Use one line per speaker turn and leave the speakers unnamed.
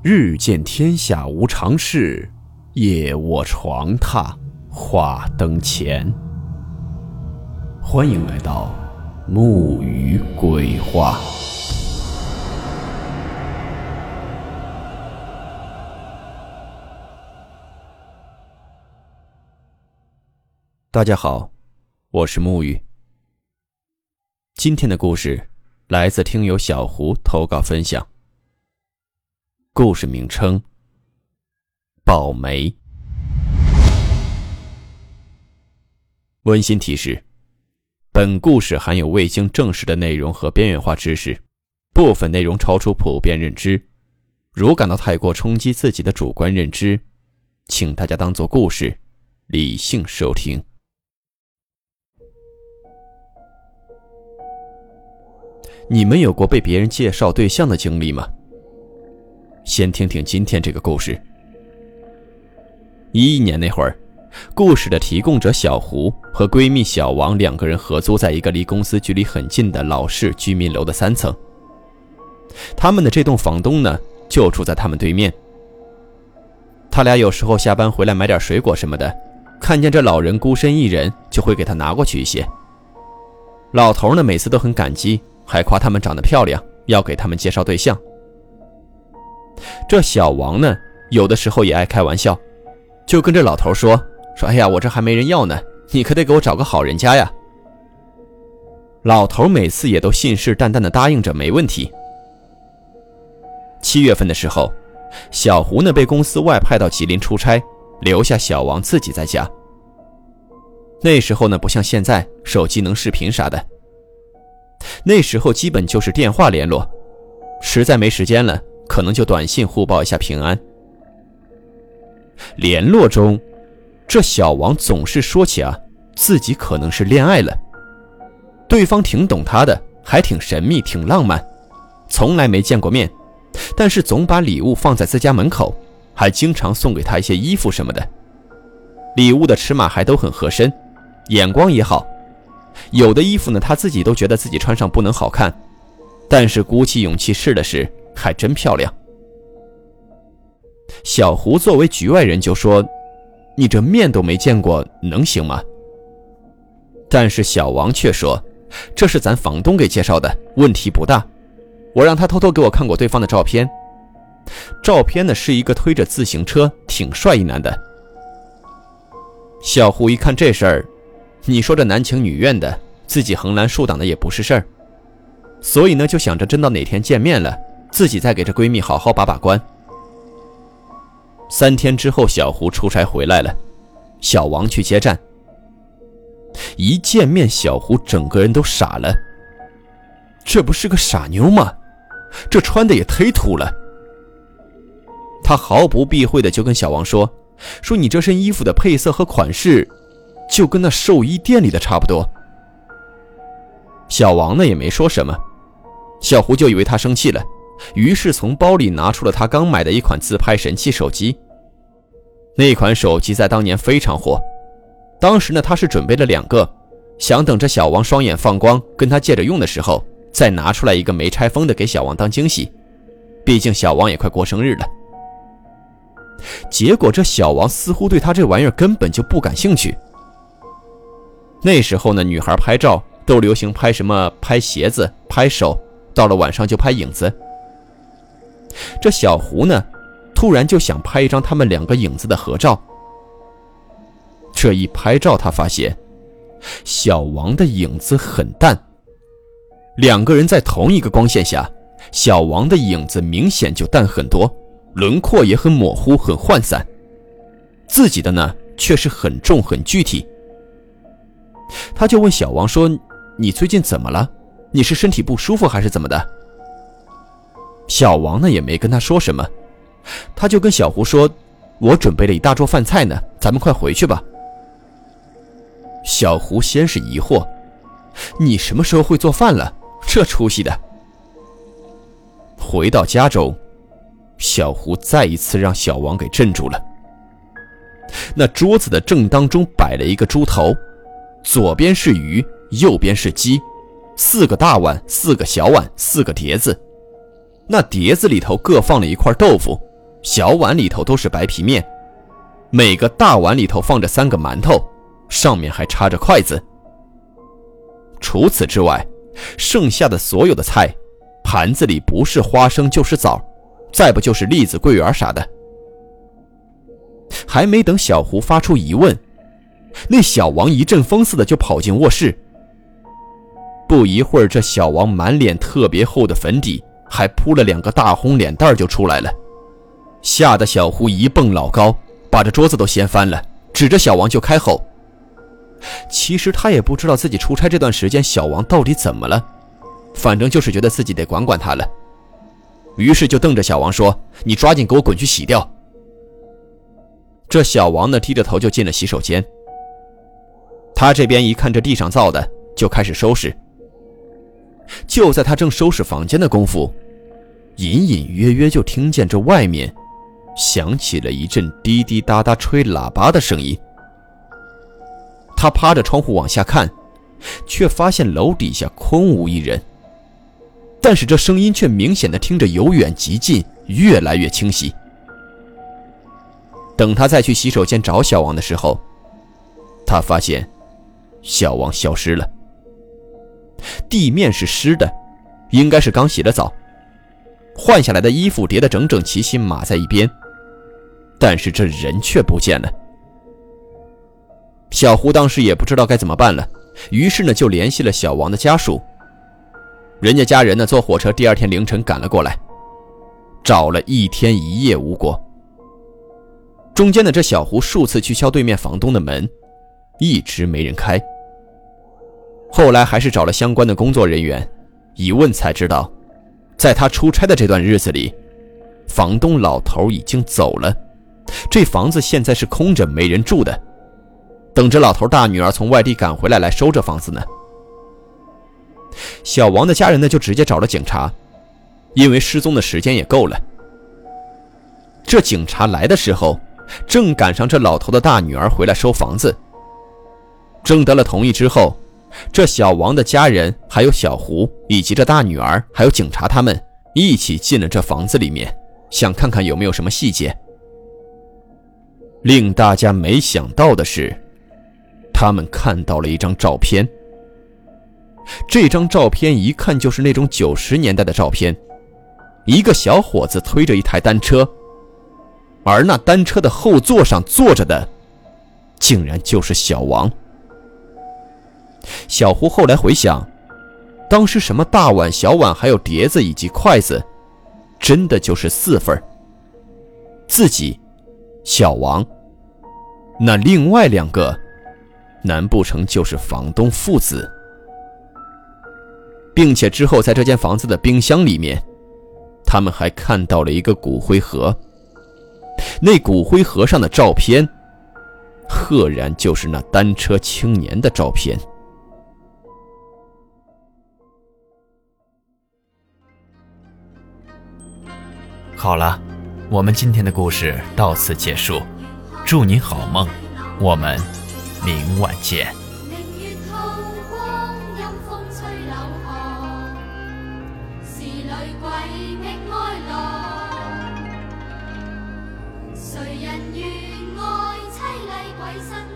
日见天下无常事，夜卧床榻话灯前。欢迎来到木鱼鬼话。大家好，我是木鱼。今天的故事来自听友小胡投稿分享。故事名称：爆梅。温馨提示：本故事含有未经证实的内容和边缘化知识，部分内容超出普遍认知。如感到太过冲击自己的主观认知，请大家当做故事，理性收听。你们有过被别人介绍对象的经历吗？先听听今天这个故事。一一年那会儿，故事的提供者小胡和闺蜜小王两个人合租在一个离公司距离很近的老式居民楼的三层。他们的这栋房东呢，就住在他们对面。他俩有时候下班回来买点水果什么的，看见这老人孤身一人，就会给他拿过去一些。老头呢，每次都很感激，还夸他们长得漂亮，要给他们介绍对象。这小王呢，有的时候也爱开玩笑，就跟这老头说：“说哎呀，我这还没人要呢，你可得给我找个好人家呀。”老头每次也都信誓旦旦地答应着，没问题。七月份的时候，小胡呢被公司外派到吉林出差，留下小王自己在家。那时候呢，不像现在手机能视频啥的，那时候基本就是电话联络，实在没时间了。可能就短信互报一下平安。联络中，这小王总是说起啊，自己可能是恋爱了。对方挺懂他的，还挺神秘，挺浪漫，从来没见过面，但是总把礼物放在自家门口，还经常送给他一些衣服什么的。礼物的尺码还都很合身，眼光也好。有的衣服呢，他自己都觉得自己穿上不能好看，但是鼓起勇气试了试。还真漂亮。小胡作为局外人就说：“你这面都没见过，能行吗？”但是小王却说：“这是咱房东给介绍的，问题不大。我让他偷偷给我看过对方的照片，照片呢是一个推着自行车、挺帅一男的。”小胡一看这事儿，你说这男情女愿的，自己横拦竖挡的也不是事儿，所以呢就想着真到哪天见面了。自己再给这闺蜜好好把把关。三天之后，小胡出差回来了，小王去接站。一见面，小胡整个人都傻了。这不是个傻妞吗？这穿的也忒土了。他毫不避讳的就跟小王说：“说你这身衣服的配色和款式，就跟那寿衣店里的差不多。”小王呢也没说什么，小胡就以为他生气了。于是从包里拿出了他刚买的一款自拍神器手机。那款手机在当年非常火，当时呢他是准备了两个，想等着小王双眼放光跟他借着用的时候，再拿出来一个没拆封的给小王当惊喜。毕竟小王也快过生日了。结果这小王似乎对他这玩意儿根本就不感兴趣。那时候呢，女孩拍照都流行拍什么？拍鞋子，拍手，到了晚上就拍影子。这小胡呢，突然就想拍一张他们两个影子的合照。这一拍照，他发现小王的影子很淡。两个人在同一个光线下，小王的影子明显就淡很多，轮廓也很模糊、很涣散。自己的呢，却是很重、很具体。他就问小王说：“你最近怎么了？你是身体不舒服还是怎么的？”小王呢也没跟他说什么，他就跟小胡说：“我准备了一大桌饭菜呢，咱们快回去吧。”小胡先是疑惑：“你什么时候会做饭了？这出息的！”回到家中，小胡再一次让小王给镇住了。那桌子的正当中摆了一个猪头，左边是鱼，右边是鸡，四个大碗，四个小碗，四个碟子。那碟子里头各放了一块豆腐，小碗里头都是白皮面，每个大碗里头放着三个馒头，上面还插着筷子。除此之外，剩下的所有的菜，盘子里不是花生就是枣，再不就是栗子、桂圆啥的。还没等小胡发出疑问，那小王一阵风似的就跑进卧室。不一会儿，这小王满脸特别厚的粉底，还扑了两个大红脸蛋就出来了，吓得小胡一蹦老高，把这桌子都掀翻了，指着小王就开吼。其实他也不知道自己出差这段时间小王到底怎么了，反正就是觉得自己得管管他了，于是就瞪着小王说：“你抓紧给我滚去洗掉。”这小王呢，低着头就进了洗手间。他这边一看这地上造的，就开始收拾。就在他正收拾房间的功夫，隐隐约约就听见这外面响起了一阵滴滴答答吹喇叭的声音。他趴着窗户往下看，却发现楼底下空无一人。但是这声音却明显的听着由远及近，越来越清晰。等他再去洗手间找小王的时候，他发现小王消失了。地面是湿的，应该是刚洗了澡。换下来的衣服叠得整整齐齐，码在一边。但是这人却不见了。小胡当时也不知道该怎么办了，于是呢就联系了小王的家属。人家家人呢坐火车第二天凌晨赶了过来，找了一天一夜无果。中间的这小胡数次去敲对面房东的门，一直没人开。后来还是找了相关的工作人员，一问才知道，在他出差的这段日子里，房东老头已经走了，这房子现在是空着没人住的，等着老头大女儿从外地赶回来来收这房子呢。小王的家人呢就直接找了警察，因为失踪的时间也够了。这警察来的时候，正赶上这老头的大女儿回来收房子，征得了同意之后。这小王的家人，还有小胡，以及这大女儿，还有警察，他们一起进了这房子里面，想看看有没有什么细节。令大家没想到的是，他们看到了一张照片。这张照片一看就是那种九十年代的照片，一个小伙子推着一台单车，而那单车的后座上坐着的，竟然就是小王。小胡后来回想，当时什么大碗、小碗，还有碟子以及筷子，真的就是四份自己，小王，那另外两个，难不成就是房东父子？并且之后在这间房子的冰箱里面，他们还看到了一个骨灰盒。那骨灰盒上的照片，赫然就是那单车青年的照片。
好了，我们今天的故事到此结束，祝你好梦，我们明晚见。谁人愿爱凄厉鬼神？